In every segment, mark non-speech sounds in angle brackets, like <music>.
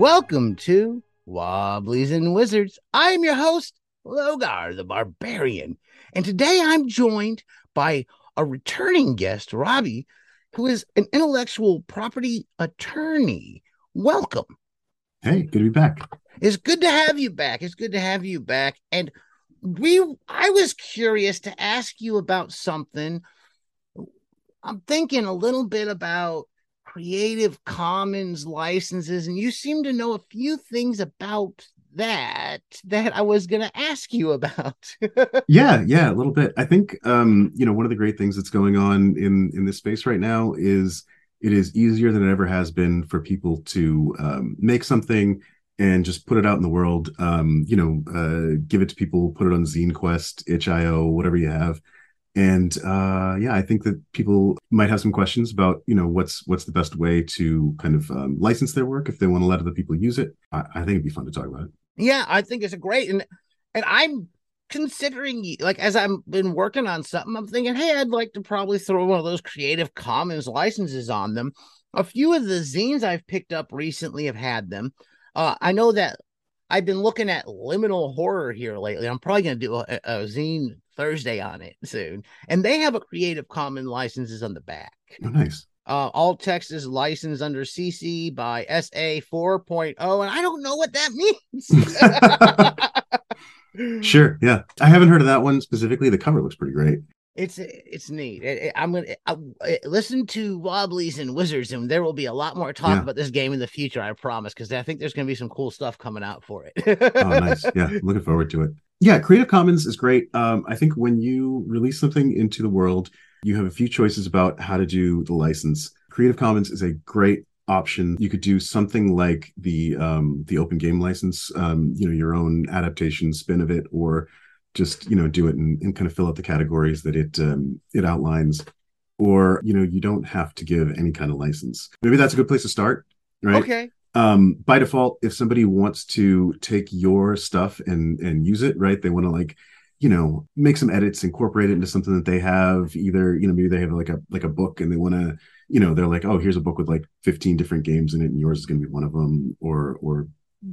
Welcome to Wobblies and Wizards. I am your host, Logar the Barbarian, and today I'm joined by a returning guest, Robbie, who is an intellectual property attorney. Welcome. Hey, good to be back. It's good to have you back. It's good to have you back. And we I was curious to ask you about something. I'm thinking a little bit about Creative Commons licenses, and you seem to know a few things about that that I was going to ask you about. <laughs> yeah, yeah, a little bit. I think um, you know, one of the great things that's going on in in this space right now is it is easier than it ever has been for people to um, make something and just put it out in the world. Um, you know, uh, give it to people, put it on Zine Quest, itch.io, whatever you have and uh, yeah, I think that people might have some questions about you know what's what's the best way to kind of um, license their work if they want to let other people use it. I, I think it'd be fun to talk about it. Yeah, I think it's a great and and I'm considering like as I've been working on something, I'm thinking, hey, I'd like to probably throw one of those Creative Commons licenses on them. A few of the zines I've picked up recently have had them. Uh, I know that I've been looking at liminal horror here lately. I'm probably going to do a, a, zine Thursday on it soon, and they have a Creative Commons licenses on the back. Oh, nice. Uh, all text is licensed under CC by SA 4.0, and I don't know what that means. <laughs> sure, yeah, I haven't heard of that one specifically. The cover looks pretty great. It's it's neat. It, it, I'm gonna I, I, listen to Wobblies and Wizards, and there will be a lot more talk yeah. about this game in the future. I promise, because I think there's gonna be some cool stuff coming out for it. oh, nice. Yeah, looking forward to it. Yeah, Creative Commons is great. Um, I think when you release something into the world, you have a few choices about how to do the license. Creative Commons is a great option. You could do something like the um, the open game license, um, you know, your own adaptation spin of it, or just you know do it and, and kind of fill out the categories that it um, it outlines. Or you know, you don't have to give any kind of license. Maybe that's a good place to start, right? Okay um by default if somebody wants to take your stuff and and use it right they want to like you know make some edits incorporate it into something that they have either you know maybe they have like a like a book and they want to you know they're like oh here's a book with like 15 different games in it and yours is going to be one of them or or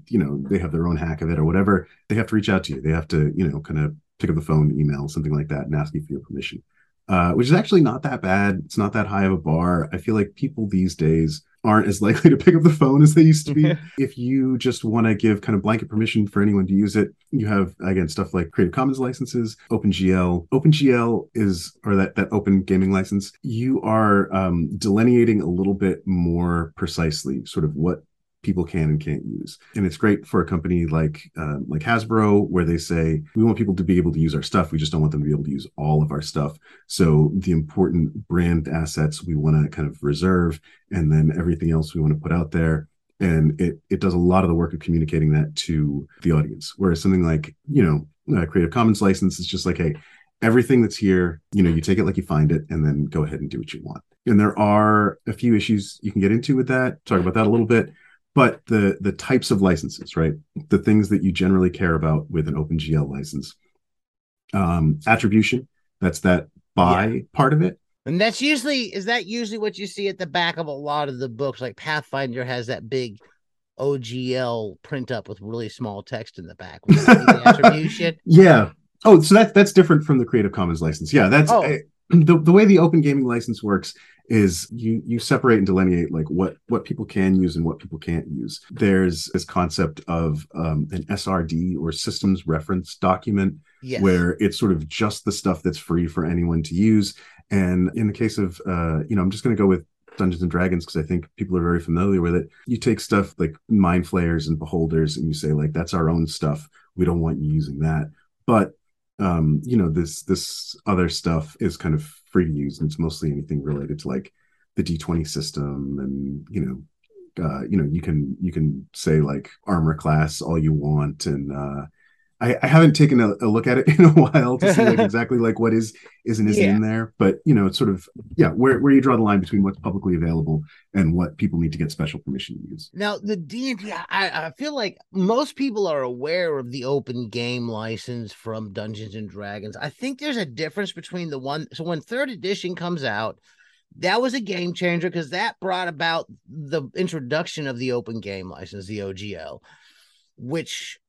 you know they have their own hack of it or whatever they have to reach out to you they have to you know kind of pick up the phone email something like that and ask you for your permission uh, which is actually not that bad it's not that high of a bar i feel like people these days aren't as <laughs> likely to pick up the phone as they used to be. <laughs> if you just want to give kind of blanket permission for anyone to use it, you have again stuff like Creative Commons licenses, OpenGL. OpenGL is or that that open gaming license. You are um, delineating a little bit more precisely sort of what people can and can't use. And it's great for a company like uh, like Hasbro, where they say we want people to be able to use our stuff. We just don't want them to be able to use all of our stuff. So the important brand assets we want to kind of reserve, and then everything else we want to put out there. And it it does a lot of the work of communicating that to the audience. Whereas something like you know a Creative Commons license is just like hey everything that's here, you know, you take it like you find it and then go ahead and do what you want. And there are a few issues you can get into with that. Talk about that a little bit but the the types of licenses right? The things that you generally care about with an opengl license. Um attribution that's that by yeah. part of it. And that's usually is that usually what you see at the back of a lot of the books? Like pathfinder has that big ogl print up with really small text in the back. The attribution? <laughs> Yeah. Oh so that that's different from the creative commons license. Yeah that's oh. I, <clears throat> the, the way the open gaming license works is you you separate and delineate like what what people can use and what people can't use there's this concept of um, an srd or systems reference document yes. where it's sort of just the stuff that's free for anyone to use and in the case of uh, you know i'm just going to go with Dungeons and Dragons because I think people are very familiar with it. You take stuff like mind flayers and beholders and you say like that's our own stuff. We don't want you using that. But um, you know, this this other stuff is kind of to use, and it's mostly anything related to like the D20 system, and you know, uh, you know, you can you can say like armor class all you want, and uh, I, I haven't taken a, a, look at it <laughs> in a while to see like <laughs> exactly like what is is and isn't yeah. in there. But you know, it's sort of yeah, where where you draw the line between what's publicly available and what people need to get special permission to use. Now the D and I, I feel like most people are aware of the open game license from Dungeons and Dragons. I think there's a difference between the one. So when third edition comes out, that was a game changer because that brought about the introduction of the open game license, the OGL, which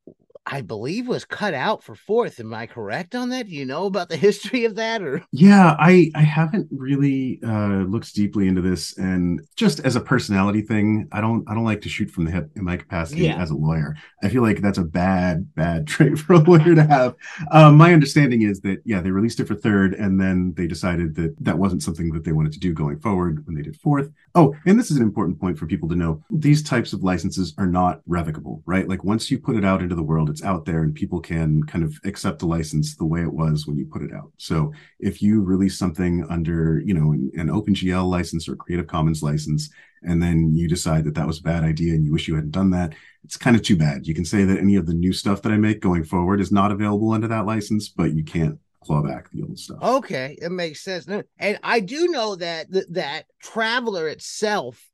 I believe was cut out for fourth. Am I correct on that? Do you know about the <laughs> history of that or Yeah, I I haven't really uh looked deeply into this and just as a personality thing, I don't I don't like to shoot from the hip in my capacity Yeah. as a lawyer. I feel like that's a bad bad <laughs> trait for a lawyer to have. Um my understanding is that yeah, they released it for third and then they decided that that wasn't something that they wanted to do going forward when they did fourth. Oh, and this is an important point for people to know. These types of licenses are not revocable, right? Like once you put it out into the world, it's out there and people can kind of accept the license the way it was when you put it out. So if you release something under, you know, an, an OpenGL license or Creative Commons license, and then you decide that that was a bad idea and you wish you hadn't done that, it's kind of too bad. You can say that any of the new stuff that I make going forward is not available under that license, but you can't claw back the old stuff. Okay, it makes sense. And I do know that th- that Traveller itself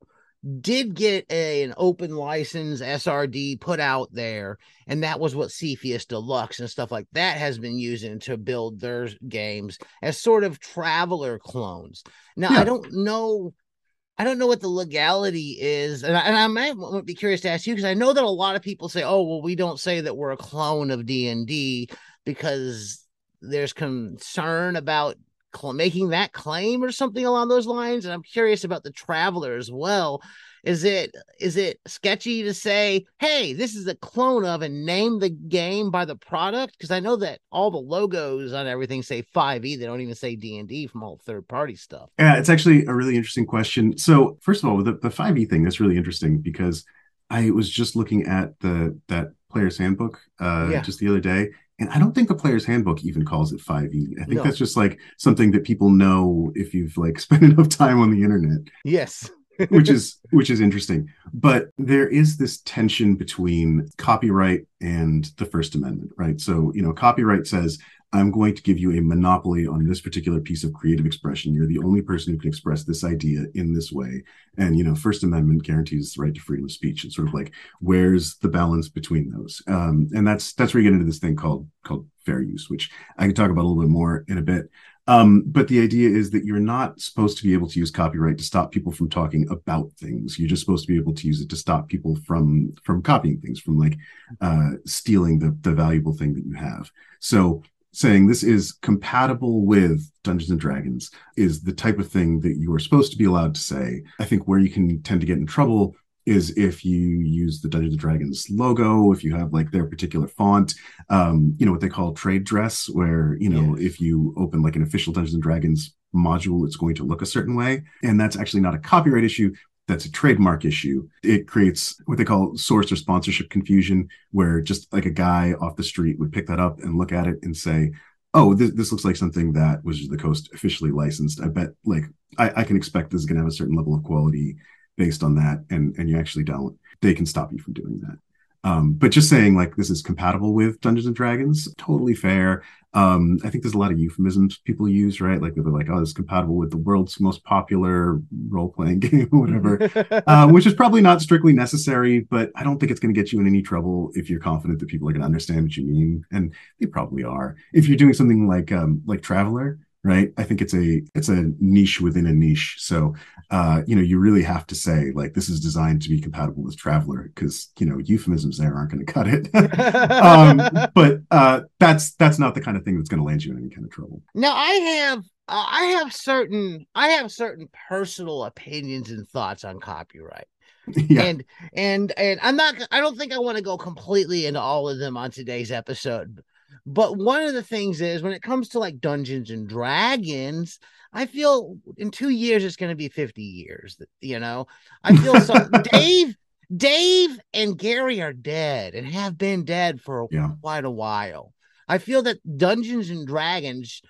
did get a, an open license SRD put out there, and that was what Cepheus Deluxe and stuff like that has been using to build their games as sort of Traveller clones. Now Yeah. I don't know. I don't know what the legality is, and I, and I might be curious to ask you because I know that a lot of people say, "Oh, well, we don't say that we're a clone of D and D because there's concern about making that claim or something along those lines." And I'm curious about the Traveller as well. Is it is it sketchy to say, "Hey, this is a clone of," and name the game by the product? Because I know that all the logos on everything say 5e. They don't even say D and D from all third party stuff. Yeah, it's actually a really interesting question. So, first of all, the, the 5e thing, that's really interesting because I was just looking at the that player's handbook uh, Yeah. just the other day, and I don't think the player's handbook even calls it 5e. I think No. that's just like something that people know if you've like <laughs> spent enough time on the internet Yes. <laughs> which is which is interesting but there is this tension between copyright and the first amendment right so you know copyright says i'm going to give you a monopoly on this particular piece of creative expression. You're the only person who can express this idea in this way. And you know first amendment guarantees the right to freedom of speech. It's sort of like where's the balance between those? Um, and that's that's where you get into this thing called called fair use which i can talk about a little bit more in a bit. Um, but the idea is that you're not supposed to be able to use copyright to stop people from talking about things. You're just supposed to be able to use it to stop people from from copying things, from like uh, stealing the the valuable thing that you have. So saying this is compatible with Dungeons and Dragons is the type of thing that you are supposed to be allowed to say. I think where you can tend to get in trouble is if you use the Dungeons and Dragons logo, if you have like their particular font, um, you know, what they call trade dress, where, you know, Yes. if you open like an official Dungeons and Dragons module, it's going to look a certain way. And that's actually not a copyright issue. That's a trademark issue. It creates what they call source or sponsorship confusion, where just like a guy off the street would pick that up and look at it and say, oh, this, this looks like something that Wizards of the Coast officially licensed. I bet like I, I can expect this is going to have a certain level of quality based on that, and and you actually don't. They can stop you from doing that. Um, but just saying like this is compatible with Dungeons and Dragons, totally fair. Um, I think there's a lot of euphemisms people use, right? Like they're like, oh, this is compatible with the world's most popular role playing <laughs> game or whatever <laughs> uh, which is probably not strictly necessary, but I don't think it's going to get you in any trouble if you're confident that people are going to understand what you mean, and they probably are. If you're doing something like um, like Traveller, right? I think it's a it's a niche within a niche. So uh, you know, you really have to say like this is designed to be compatible with Traveller because you know euphemisms there aren't going to cut it. <laughs> um, but uh, that's that's not the kind of thing that's going to land you in any kind of trouble. Now I have uh, I have certain I have certain personal opinions and thoughts on copyright. <laughs> yeah, And and and I'm not I don't think I want to go completely into all of them on today's episode. But one of the things is when it comes to like Dungeons and Dragons, I feel in 2 years it's going to be 50 years, you know. I feel so <laughs> Dave Dave and Gary are dead and have been dead for Yeah. quite a while. I feel that Dungeons and Dragons,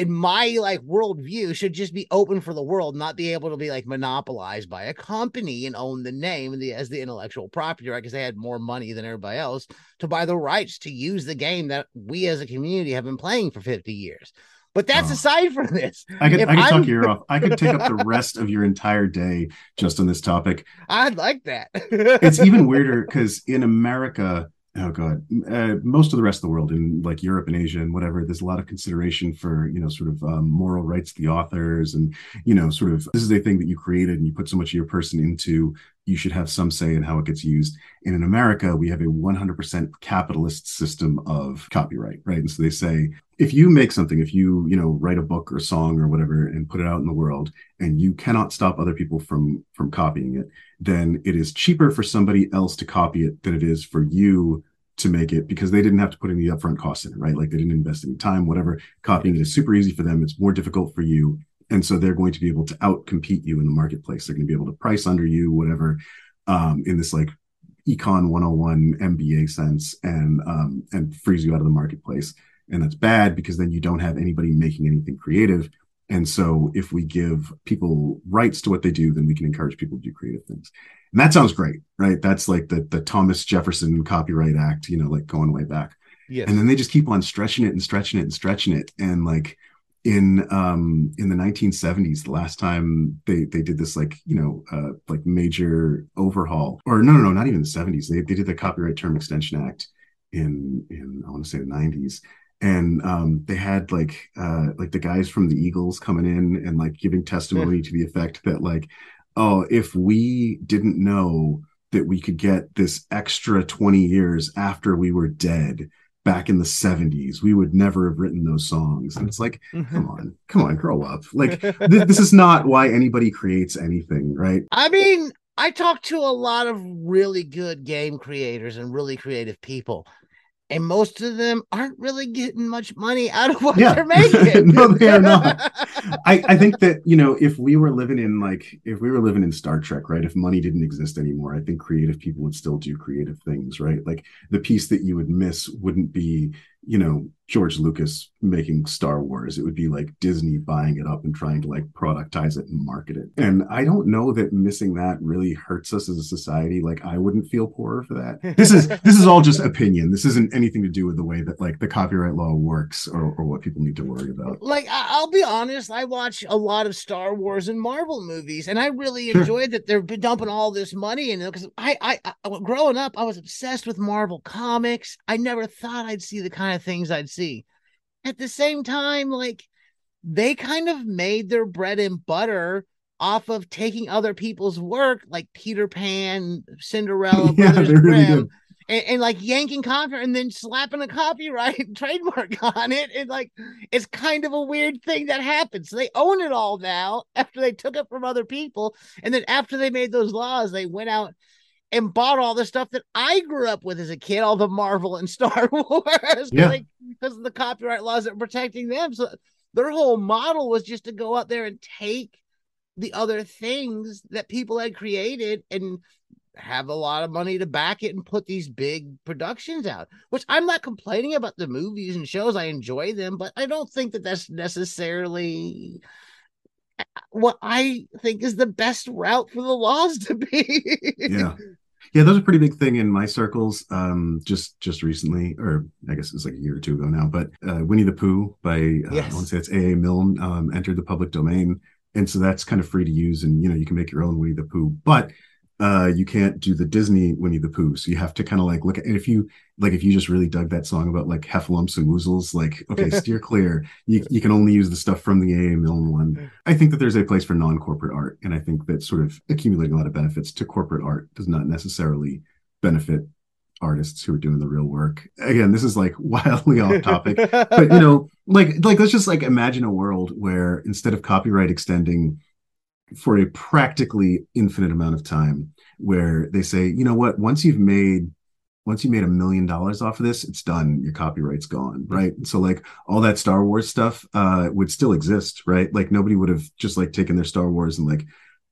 in my like worldview, should just be open for the world, not be able to be like monopolized by a company and own the name and the as the intellectual property, right? Because they had more money than everybody else to buy the rights to use the game that we as a community have been playing for 50 years. But that's Oh. aside from this. I could If I could I'm- talk your ear off. I could take up the <laughs> rest of your entire day just on this topic. I'd like that. it's even weirder <laughs> because in America, oh god. Uh, most of the rest of the world in like europe and asia and whatever there's a lot of consideration for you know sort of um, moral rights the authors and you know sort of this is a thing that you created and you put so much of your person into you should have some say in how it gets used and in america we have a 100% capitalist system of copyright right and so they say if you make something if you you know write a book or song or whatever and put it out in the world and you cannot stop other people from from copying it then it is cheaper for somebody else to copy it than it is for you to make it because they didn't have to put any upfront costs in it, right? Like they didn't invest any time, whatever. Copying it is super easy for them. It's more difficult for you. And so they're going to be able to outcompete you in the marketplace. They're going to be able to price under you, whatever, um, in this like econ 101 MBA sense and um, and freeze you out of the marketplace. And that's bad because then you don't have anybody making anything creative. And so if we give people rights to what they do, then we can encourage people to do creative things. And that sounds great, right? That's like the the Thomas Jefferson Copyright Act, you know, like going way back. Yes. And then they just keep on stretching it and stretching it and stretching it. And like in um in the 1970s, the last time they they did this like, you know, uh like major overhaul, or no, no, no, not even the 70s. They they did the Copyright Term Extension Act in in I want to say the 90s and um, they had like uh, like the guys from the Eagles coming in and like giving testimony yeah. to the effect that like, oh, if we didn't know that we could get this extra 20 years after we were dead back in the 70s we would never have written those songs. And it's like mm-hmm. come on come on grow up. Like <laughs> th- this is not why anybody creates anything right? I mean i talk to a lot of really good game creators and really creative people and most of them aren't really getting much money out of what yeah. they're <laughs> making. no, they are not. <laughs> I, I think that you know, if we were living in like if we were living in Star Trek, right? If money didn't exist anymore, I think creative people would still do creative things, right? Like the piece that you would miss wouldn't be you know George Lucas making Star Wars. It would be like Disney buying it up and trying to like productize it and market it. And I don't know that missing that really hurts us as a society. Like I wouldn't feel poorer for that. This is this is all just opinion. This isn't anything to do with the way that like the copyright law works or, or what people need to worry about. Like I'll be honest, I watch a lot of Star Wars and Marvel movies, and I really sure. enjoyed that they're dumping all this money in it because I, I I growing up I was obsessed with Marvel comics. I never thought I'd see the kind of things I'd see. At the same time, like they kind of made their bread and butter off of taking other people's work, like Peter Pan, Cinderella, <laughs> yeah, Brothers Grimm, really and, and, like yanking copyright and then slapping a copyright <laughs> trademark on it. And like it's kind of a weird thing that happens. They own it all now after they took it from other people. And then after they made those laws, they went out and bought all the stuff that I grew up with as a kid, all the Marvel and <laughs> Star Wars, yeah. like because of the copyright laws that were protecting them. So their whole model was just to go out there and take the other things that people had created and have a lot of money to back it and put these big productions out which i'm not complaining about the movies and shows i enjoy them but i don't think that that's necessarily uh, what i think is the best route for the laws to be yeah <laughs> yeah those are pretty big thing in my circles um just just recently or i guess it's like a year or two ago now but uh, winnie the pooh by uh, yes. i want to say it's aa milne um, entered the public domain and so that's kind of free to use and you know you can make your own winnie the pooh but uh, you can't do the Disney Winnie the Pooh. So you have to kind of like look at, if you like, if you just really dug that song about like heffalumps and woozles, like, okay, <laughs> steer clear. You, you can only use the stuff from the AA Milne one. I think that there's a place for non corporate art. And I think that sort of accumulating a lot of benefits to corporate art does not necessarily benefit artists who are doing the real work. Again, this is like <laughs> wildly off topic, but you know, like, like let's just like imagine a world where instead of copyright extending, for a practically infinite amount of time where they say, you know what, once you've made once you made a million dollars off of this, it's done. Your copyright's gone, right? So like all that Star Wars stuff uh would still exist, right? Like nobody would have just like taken their Star Wars and like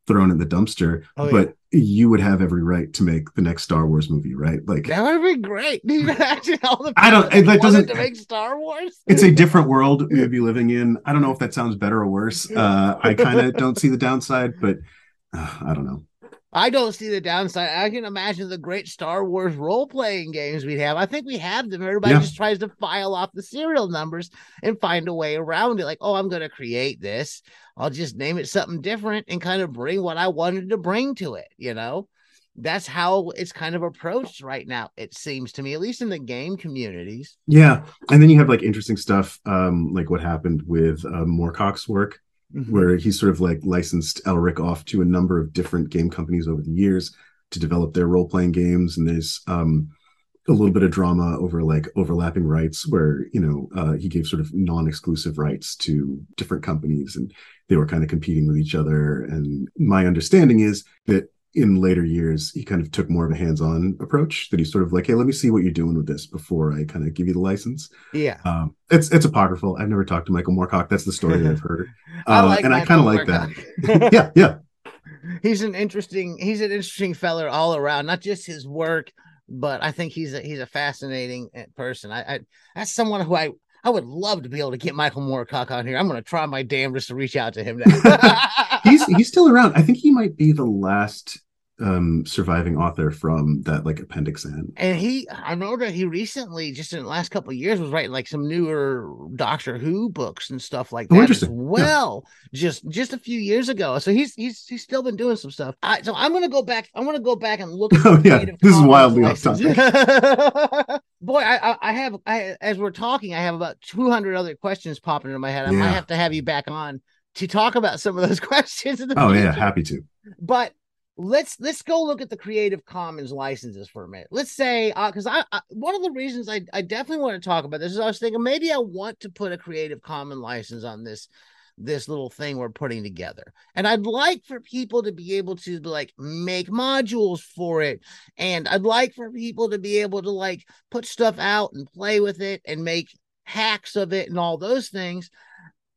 thrown in the dumpster, oh, but yeah. You would have every right to make the next Star Wars movie, right? Like that would be great. <laughs> Imagine all the I don't. It, that doesn't to make Star Wars. it's a different world we would be living in. I don't know if that sounds better or worse. <laughs> Uh, I kind of don't see the downside, but uh, I don't know. I don't see the downside. I can imagine the great Star Wars role playing games we'd have. I think we have them. Everybody yeah. just tries to file off the serial numbers and find a way around it. Like, oh, I'm going to create this. I'll just name it something different and kind of bring what I wanted to bring to it, you know? that's how it's kind of approached right now it seems to me at least in the game communities yeah and then you have like interesting stuff um like what happened with uh, moorcock's work mm-hmm. where he sort of like licensed elric off to a number of different game companies over the years to develop their role-playing games. And there's um a little bit of drama over like overlapping rights where you know uh, he gave sort of non-exclusive rights to different companies and they were kind of competing with each other. And my understanding is that in later years, he kind of took more of a hands-on approach. That he's sort of like, "Hey, let me see what you're doing with this before I kind of give you the license." Yeah, um, it's it's apocryphal. I've never talked to Michael Moorcock. That's the story that I've <laughs> heard, I uh, like and I kind of like that. <laughs> yeah, yeah. <laughs> He's an interesting. He's an interesting feller all around. Not just his work, but I think he's a he's a fascinating eh, person. I, I that's someone who I I would love to be able to get Michael Moorcock on here. I'm going to try my damnedest to reach out to him now. <laughs> he's he's still around. I think he might be the last um surviving author from that like appendix N. And he I know that he recently, just in the last couple of years, was writing like some newer Doctor Who books and stuff like oh, that as well. Yeah. Just just a few years ago. So he's he's he's still been doing some stuff. I, so I'm gonna go back. I'm gonna go back and look. <laughs> oh yeah, this is wildly off topic. <laughs> Boy, I, I have I as we're talking, I have about 200 other questions popping into my head. I yeah. might have to have you back on to talk about some of those <laughs> questions. oh future. yeah, happy to. But let's let's go look at the Creative Commons licenses for a minute. Let's say because uh, I, I, one of the reasons I I definitely want to talk about this is I was thinking maybe I want to put a Creative Commons license on this this little thing we're putting together. And I'd like for people to be able to like make modules for it. And I'd like for people to be able to like put stuff out and play with it and make hacks of it and all those things.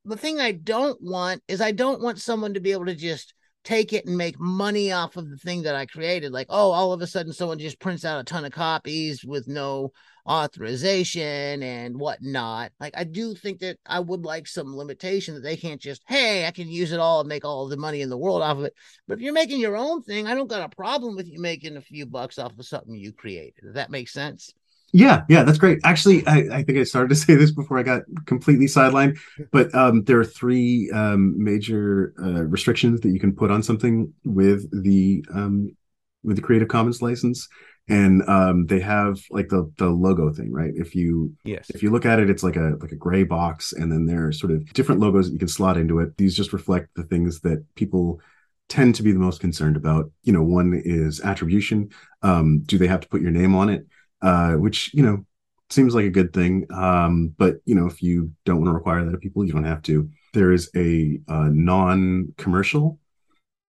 The thing I don't want is I don't want someone to be able to just take it and make money off of the thing that I created. Like, oh, all of a sudden someone just prints out a ton of copies with no authorization and whatnot. Like, I do think that I would like some limitation that they can't just, hey, I can use it all and make all the money in the world off of it. But if you're making your own thing, I don't got a problem with you making a few bucks off of something you created. Does that make sense? Yeah, yeah, that's great. Actually, I, I, think I started to say this before I got completely sidelined, but um, there are three um, major uh, restrictions that you can put on something with the um, with the Creative Commons license, and um, they have like the the logo thing, right? If you yes, if you look at it, it's like a like a gray box, and then there are sort of different logos that you can slot into it. These just reflect the things that people tend to be the most concerned about. You know, one is attribution. Um, do they have to put your name on it? Uh, which you know seems like a good thing. Um, but you know, if you don't want to require that of people, you don't have to. There is a, a non-commercial,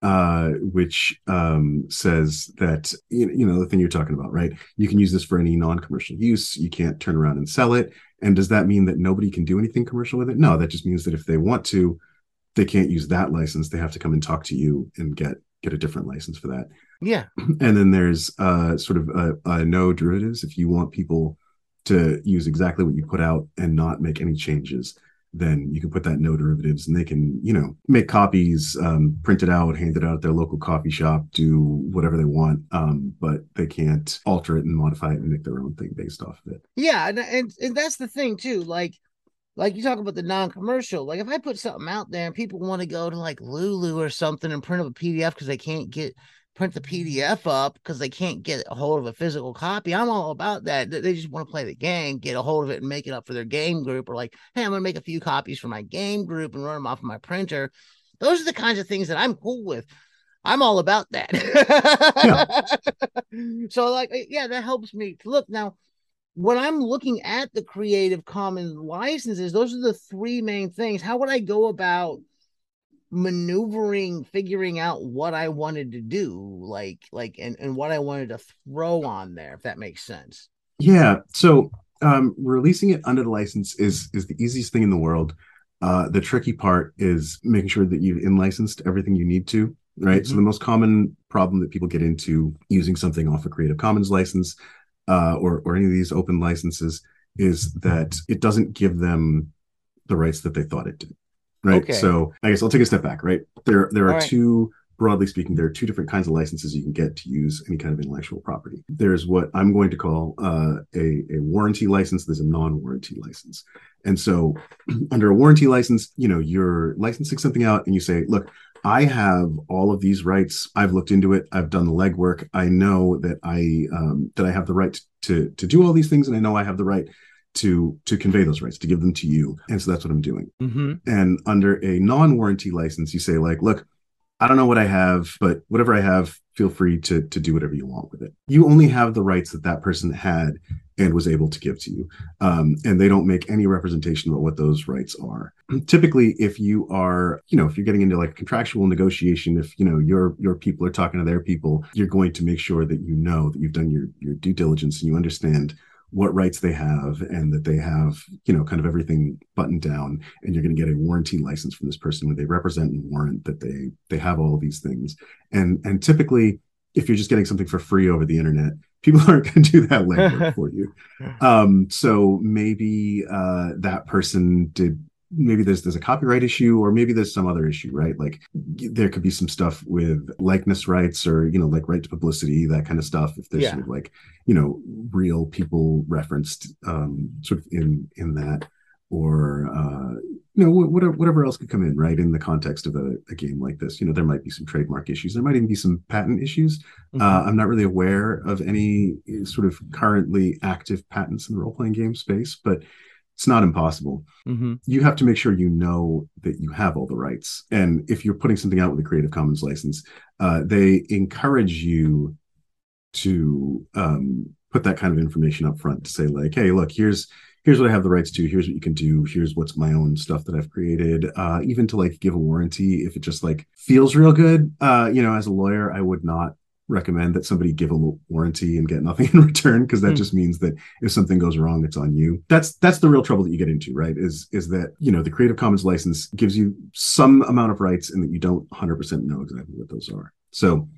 uh, which um, says that you, you know the thing you're talking about, right? You can use this for any non-commercial use. You can't turn around and sell it. And does that mean that nobody can do anything commercial with it? No, that just means that if they want to, they can't use that license. They have to come and talk to you and get get a different license for that. Yeah. <clears throat> And then there's uh, sort of a, a no derivatives. If you want people to use exactly what you put out and not make any changes, then you can put that no derivatives and they can, you know, make copies, um, print it out, hand it out at their local coffee shop, do whatever they want. Um, but they can't alter it and modify it and make their own thing based off of it. Yeah. And, and, and that's the thing too. Like, like you talk about the non-commercial like if i put something out there and people want to go to like lulu or something and print up a pdf because they can't get print the mm-hmm. pdf up because they can't get a hold of a physical copy i'm all about that they just want to play the game get a hold of it and make it up for their game group or like hey i'm gonna make a few copies for my game group and run them off of my printer those are the kinds of things that i'm cool with I'm all about that. yeah. <laughs> so like eh, yeah, that helps me. Look, now when I'm looking at the Creative Commons licenses, those are the three main things. How would I go about maneuvering, figuring out what I wanted to do, like, like, and, and what I wanted to throw on there, if that makes sense? Yeah. So, um, releasing it under the license is is the easiest thing in the world. Uh, the tricky part is making sure that you've in licensed everything you need to. Right. Mm-hmm. So the most common problem that people get into using something off a Creative Commons license uh, or or any of these open licenses is that it doesn't give them the rights that they thought it did. Right. Okay. So I guess I'll take a step back. Right. There there are right. two broadly speaking, there are two different kinds of licenses you can get to use any kind of intellectual property. There's what I'm going to call uh, a, a warranty license. There's a non-warranty license. And so <clears throat> under a warranty license, you know, you're licensing something out and you say, look, I have all of these rights. I've looked into it. I've done the legwork. I know that I um, that I have the right to to do all these things, and I know I have the right to to convey those rights to give them to you. And so that's what I'm doing. Mm-hmm. And under a non-warranty license, you say like, look, I don't know what I have, but whatever I have, feel free to to do whatever you want with it. You only have the rights that that person had and was able to give to you, um, and they don't make any representation about what those rights are. <clears throat> Typically, if you are, you know, if you're getting into like contractual negotiation, if you know your your people are talking to their people, you're going to make sure that you know that you've done your your due diligence and you understand what rights they have and that they have you know kind of everything buttoned down and you're going to get a warranty license from this person where they represent and warrant that they they have all of these things. And and typically if you're just getting something for free over the internet people <laughs> aren't going to do that <laughs> legwork for you. Um so maybe uh that person did maybe there's there's a copyright issue or maybe there's some other issue right like there could be some stuff with likeness rights or you know like right to publicity that kind of stuff if there's Yeah. sort of like you know real people referenced um sort of in in that or uh you know whatever whatever else could come in right in the context of a, a game like this you know there might be some trademark issues there might even be some patent issues Mm-hmm. uh, I'm not really aware of any sort of currently active patents in the role playing game space, but it's not impossible. Mm-hmm. You have to make sure you know that you have all the rights. And if you're putting something out with a Creative Commons license, uh, they encourage you to um, put that kind of information up front to say, like, hey, look, here's here's what I have the rights to. Here's what you can do. Here's what's my own stuff that I've created. Uh, even to like give a warranty if it just like feels real good. Uh, you know, as a lawyer, I would not recommend that somebody give a warranty and get nothing <laughs> in return because that Hmm. just means that if something goes wrong it's on you that's that's the real trouble that you get into right is is that you know the creative commons license gives you some amount of rights and that you don't 100% know exactly what those are so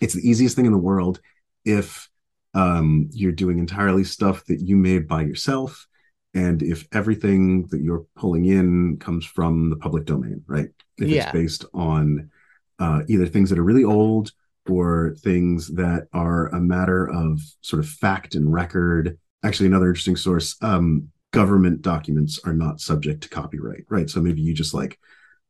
it's the easiest thing in the world if um, you're doing entirely stuff that you made by yourself and if everything that you're pulling in comes from the public domain right if Yeah. it's based on uh, either things that are really old or things that are a matter of sort of fact and record. Actually another interesting source um, government documents are not subject to copyright right? So maybe you just like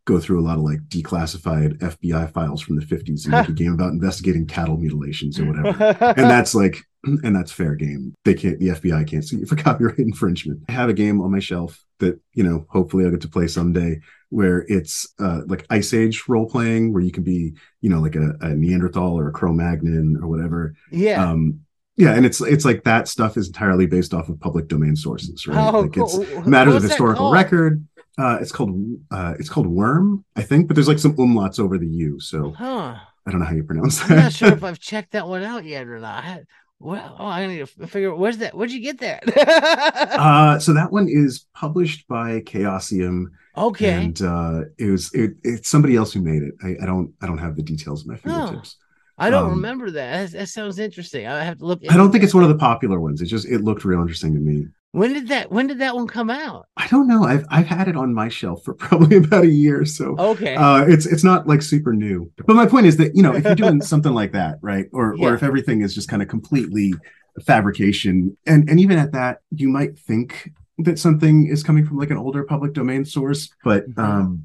go through a lot of like declassified fbi files from the 50s and make <laughs> a game about investigating cattle mutilations or whatever. <laughs> And that's like <clears throat> and that's fair game they can't the fbi can't sue you <laughs> for copyright infringement i have a game on my shelf that you know hopefully i'll get to play someday where it's uh like ice age role playing where you can be you know like a, a neanderthal or a cro-magnon or whatever yeah. um yeah and it's it's like that stuff is entirely based off of public domain sources right oh, like it's cool. matters of historical record uh it's called uh it's called worm i think but there's like some umlauts over the u so Huh. i don't know how you pronounce that I'm not sure if <laughs> I've checked that one out yet or not. Well, oh, I need to figure out where's that. Where'd you get that? <laughs> Uh, so that one is published by Chaosium, okay. and uh, it was it, it's somebody else who made it. I, I don't I don't have the details at my fingertips. I don't um, remember that. that. That sounds interesting. I have to look. I don't think it's one of the popular ones. It just it looked real interesting to me. When did that? When did that one come out? I don't know. I've I've had it on my shelf for <laughs> probably about a year, so Okay. uh, it's it's not like super new. But my point is that you know if you're <laughs> doing something like that, right, or Yeah. or if everything is just kind of completely fabrication, and and even at that, you might think that something is coming from like an older public domain source, but Mhm. um,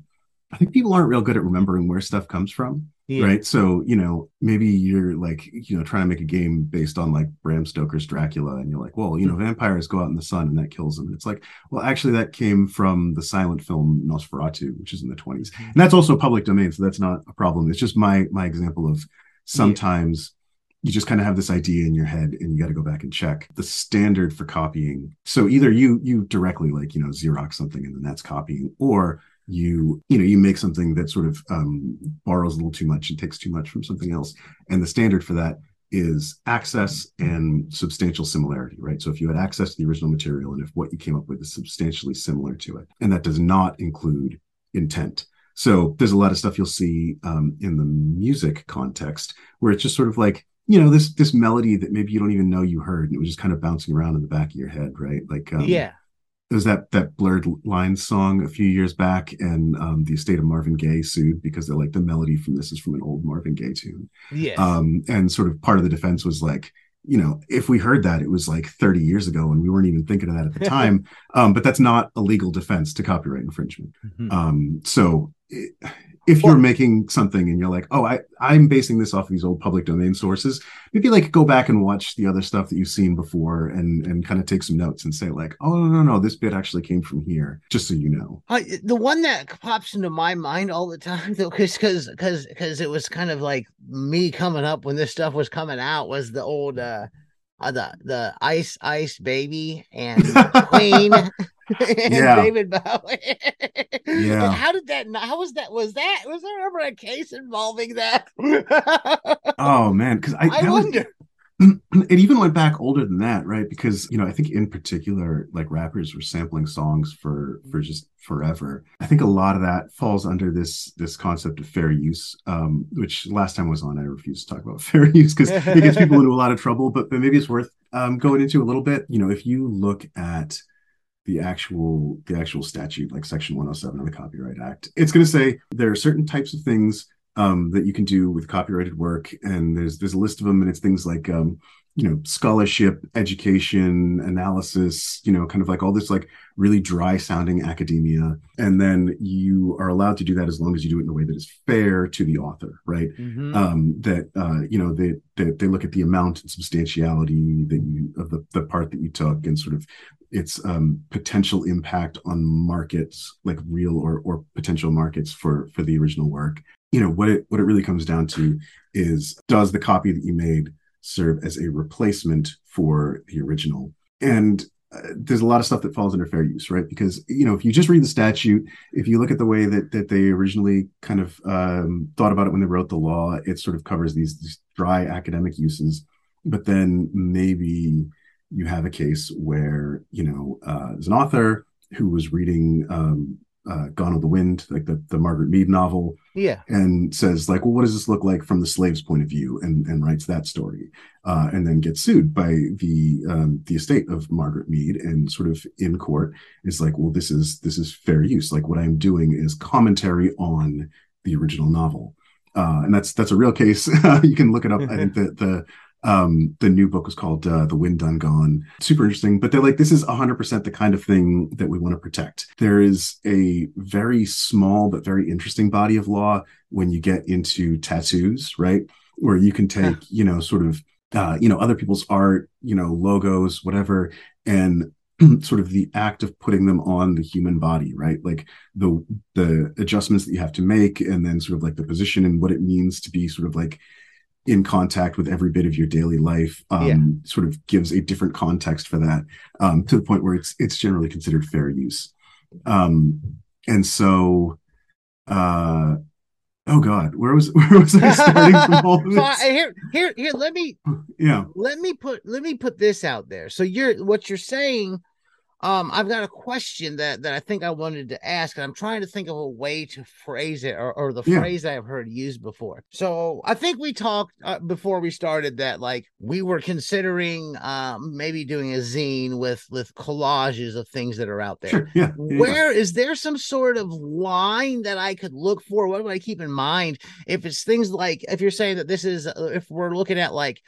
I think people aren't real good at remembering where stuff comes from, yeah. right? So you know maybe you're like you know trying to make a game based on like Bram Stoker's Dracula, and you're like, well, you know, vampires go out in the sun and that kills them. And it's like, well, actually, that came from the silent film Nosferatu, which is in the 20s, mm-hmm. and that's also public domain, so that's not a problem. It's just my my example of sometimes you just kind of have this idea in your head and you got to go back and check the standard for copying. So either you you directly like you know Xerox something and then that's copying, or you you know you make something that sort of um, borrows a little too much and takes too much from something else, and the standard for that is access and substantial similarity, right? So if you had access to the original material and if what you came up with is substantially similar to it, and that does not include intent. So there's a lot of stuff you'll see um, in the music context where it's just sort of like you know this this melody that maybe you don't even know you heard and it was just kind of bouncing around in the back of your head, right? Like um, yeah. There's that that blurred lines song a few years back and um, the estate of marvin gaye sued because they're like the melody from this is from an old marvin gaye tune Yes. um, and sort of part of the defense was like you know if we heard that it was like 30 years ago and we weren't even thinking of that at the <laughs> time um, but that's not a legal defense to copyright infringement Mhm. um, so it, if you're making something and you're like, oh, I I'm basing this off of these old public domain sources, maybe like go back and watch the other stuff that you've seen before and and kind of take some notes and say like, oh no no no, this bit actually came from here, just so you know. Uh, the one that pops into my mind all the time <laughs> though, because because because because it was kind of like me coming up when this stuff was coming out was the old uh, uh the the ice ice baby and <laughs> Queen. <laughs> and Yeah. David Bowie. <laughs> Yeah. And how did that? How was that? Was that? Was there ever a case involving that? Oh man, because I, I that was- wonder. <clears throat> it even went back older than that, right? Because you know, I think in particular, like rappers were sampling songs for for just forever. I think a lot of that falls under this this concept of fair use, um, which last time I was on, I refused to talk about <laughs> fair use because it gets people into a lot of trouble. But but maybe it's worth um, going into a little bit. You know, if you look at the actual the actual statute, like Section 107 of the Copyright Act, it's going to say there are certain types of things um, that you can do with copyrighted work, and there's there's a list of them, and it's things like um, you know scholarship, education, analysis, you know, kind of like all this like really dry sounding academia, and then you are allowed to do that as long as you do it in a way that is fair to the author, right? Mhm. um, that uh, you know they, they they look at the amount and substantiality that you of the, the part that you took and sort of its um, potential impact on markets like real or or potential markets for for the original work you know what it what it really comes down to is does the copy that you made serve as a replacement for the original and uh, there's a lot of stuff that falls under fair use right because you know if you just read the statute if you look at the way that that they originally kind of um, thought about it when they wrote the law, it sort of covers these, these dry academic uses. But then maybe you have a case where you know uh, there's an author who was reading um, uh, Gone with the Wind, like the the Margaret Mead novel, Yeah. and says like, well, what does this look like from the slave's point of view, and and writes that story, uh, and then gets sued by the um, the estate of Margaret Mead, and sort of in court is like, well, this is this is fair use. Like what I'm doing is commentary on the original novel, uh, and that's that's a real case. <laughs> you can look it up. I think <laughs> that the um the new book was called uh, the wind done gone. Super interesting but they're like this is 100% the kind of thing that we want to protect. There is a very small but very interesting body of law when you get into tattoos right? Where you can take you know sort of uh, you know other people's art you know logos whatever and <clears throat> sort of the act of putting them on the human body right? Like the the adjustments that you have to make and then sort of like the position and what it means to be sort of like in contact with every bit of your daily life um, Yeah. sort of gives a different context for that um, to the point where it's it's generally considered fair use um, and so uh oh god where was <laughs> where was i starting from all of <laughs> So I- this here, here, here. Let me yeah let me put let me put this out there. So you're what you're saying. Um, I've got a question that that I think I wanted to ask, and I'm trying to think of a way to phrase it, or, or the Yeah. phrase I've heard used before. So I think we talked uh, before we started that like we were considering um maybe doing a zine with with collages of things that are out there. sure yeah, yeah, yeah. Where is there some sort of line that I could look for? What do I keep in mind if it's things like if you're saying that this is uh, if we're looking at like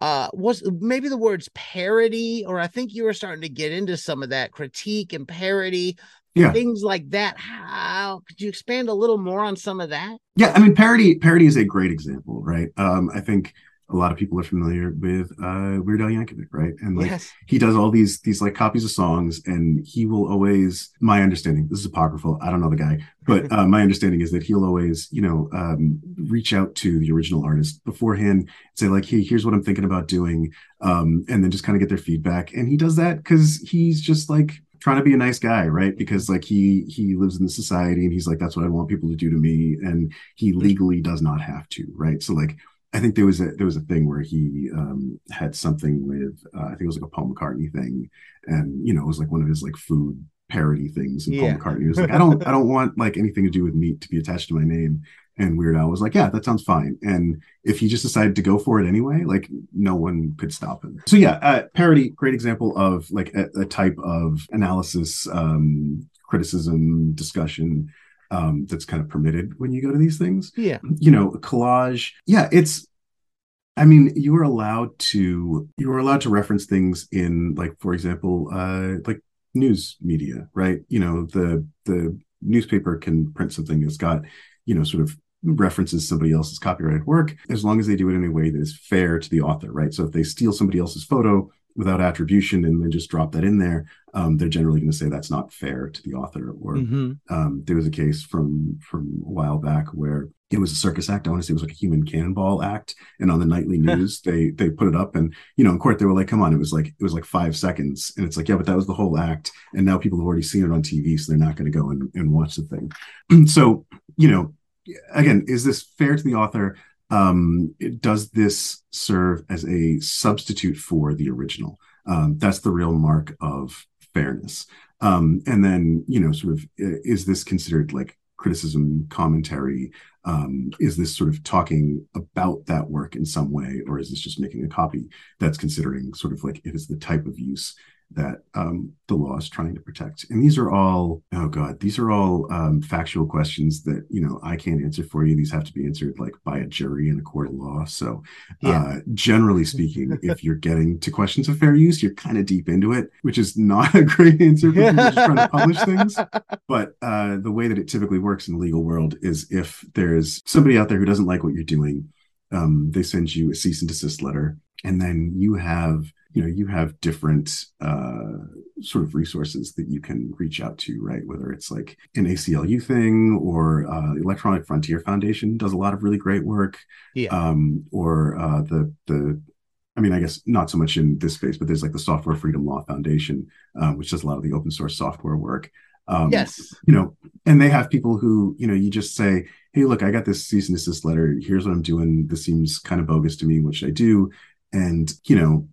uh was maybe the words parody or I think you were starting to get into some of that critique and parody Yeah. things like that. How could you expand a little more on some of that? Yeah, I mean parody parody is a great example, right? Um, I think a lot of people are familiar with uh Weird Al Yankovic, right? And like yes. he does all these these like copies of songs and he will always my understanding this is apocryphal i don't know the guy but <laughs> uh, my understanding is that he'll always you know um, reach out to the original artist beforehand say like hey here's what i'm thinking about doing um, and then just kind of get their feedback and he does that because he's just like trying to be a nice guy right because like he he lives in the society and he's like that's what i want people to do to me and he legally does not have to right so like I think there was a there was a thing where he um, had something with uh, I think it was like a Paul McCartney thing, and you know it was like one of his like food parody things. And Yeah. Paul McCartney was like, I don't I don't want like anything to do with meat to be attached to my name. And Weird Al was like, yeah, that sounds fine. And if he just decided to go for it anyway, like no one could stop him. So yeah, uh, parody, great example of like a, a type of analysis, um, criticism, discussion um, that's kind of permitted when you go to these things Yeah. you know collage yeah it's i mean you are allowed to you are allowed to reference things in like for example uh like news media right you know the the newspaper can print something that's got you know, sort of references somebody else's copyrighted work, as long as they do it in a way that is fair to the author, right? So if they steal somebody else's photo without attribution and then just drop that in there, um, they're generally going to say that's not fair to the author. Or Mm-hmm. um, there was a case from from a while back where it was a circus act. I want to say it was like a human cannonball act, and on the nightly news they they put it up, and you know in court they were like, "Come on, it was like it was like five seconds," and it's like, "Yeah, but that was the whole act," and now people have already seen it on TV, so they're not going to go and, and watch the thing. <clears throat> so you know, again, is this fair to the author? Um, does this serve as a substitute for the original? Um, that's the real mark of fairness. Um, and then, you know, sort of, is this considered like criticism, commentary? Um, is this sort of talking about that work in some way, or is this just making a copy that's considering sort of like if it is the type of use that um, the law is trying to protect? And these are all, oh God, these are all um, factual questions that, you know, I can't answer for you. These have to be answered like by a jury in a court of law. So, Yeah. uh, generally speaking, <laughs> if you're getting to questions of fair use, you're kind of deep into it, which is not <laughs> a great answer for people just trying to publish things. <laughs> But uh, the way that it typically works in the legal world is if there's somebody out there who doesn't like what you're doing, um, they send you a cease and desist letter, and then you have you know you have different uh, sort of resources that you can reach out to, right? Whether it's like an ACLU thing or uh, Electronic Frontier Foundation does a lot of really great work, Yeah. um, or uh, the the I mean, I guess not so much in this space, but there's like the Software Freedom Law Foundation, um, which does a lot of the open source software work. Um, yes. you know, and they have people who, you know, you just say, Hey, look, I got this cease and desist letter. Here's what I'm doing. This seems kind of bogus to me. What should I do? And, you know,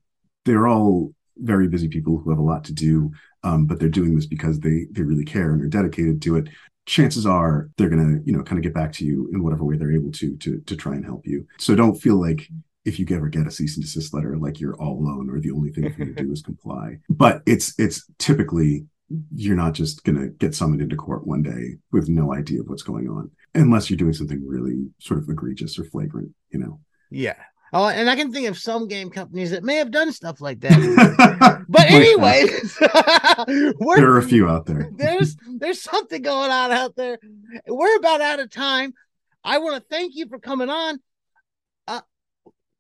they're all very busy people who have a lot to do, um, but they're doing this because they they really care and are dedicated to it. Chances are they're gonna, you know, kind of get back to you in whatever way they're able to to to try and help you. So don't feel like if you ever get a cease and desist letter, like you're all alone or the only thing for you to do is comply. <laughs> But it's it's typically you're not just going to get summoned into court one day with no idea of what's going on unless you're doing something really sort of egregious or flagrant you know Yeah. Oh, and I can think of some game companies that may have done stuff like that. <laughs> But anyway, <laughs> there are a few out there there's there's something going on out there. We're about out of time. I want to thank you for coming on. Uh,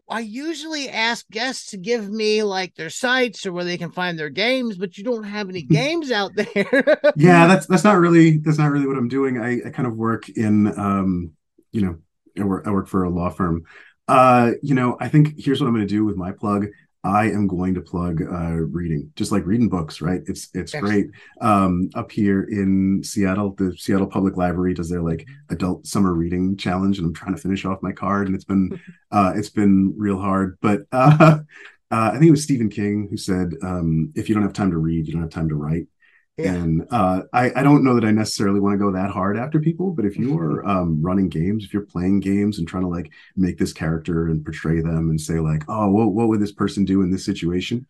I usually ask guests to give me like their sites or where they can find their games, but you don't have any games out there. <laughs> yeah that's that's not really that's not really what i'm doing i, I kind of work in um you know I work, I work for a law firm uh you know i think here's what i'm going to do with my plug. I am going to plug uh reading just like reading books right? It's it's great. Um up here in seattle the seattle public library does their like adult summer reading challenge and i'm trying to finish off my card and it's been <laughs> uh it's been real hard. But uh <laughs> uh, I think it was Stephen King who said, um, "If you don't have time to read, you don't have time to write." Yeah. And uh, I, I don't know that I necessarily want to go that hard after people, but if you are um, running games, if you're playing games and trying to like make this character and portray them and say like, oh, what, what would this person do in this situation?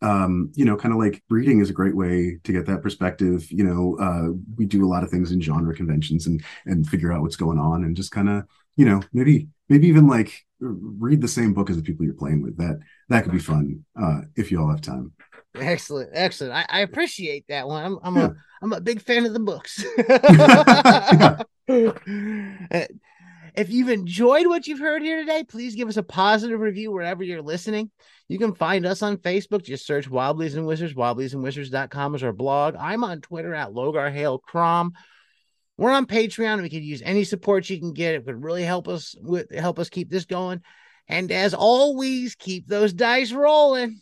Um, you know, kind of like reading is a great way to get that perspective. You know, uh, we do a lot of things in genre conventions and and figure out what's going on and just kind of, you know, maybe maybe even like read the same book as the people you're playing with. That that could be fun uh, if you all have time. Excellent, excellent. I, I appreciate that one. I'm I'm Yeah. a I'm a big fan of the books. <laughs> <laughs> Uh, if you've enjoyed what you've heard here today, please give us a positive review wherever you're listening. You can find us on Facebook. Just search Wobblies and Wizards. Wobbliesandwizards.com is our blog. I'm on Twitter at Logar Hale Crom. We're on Patreon. We could use any support you can get. It would really help us with help us keep this going. And as always, keep those dice rolling.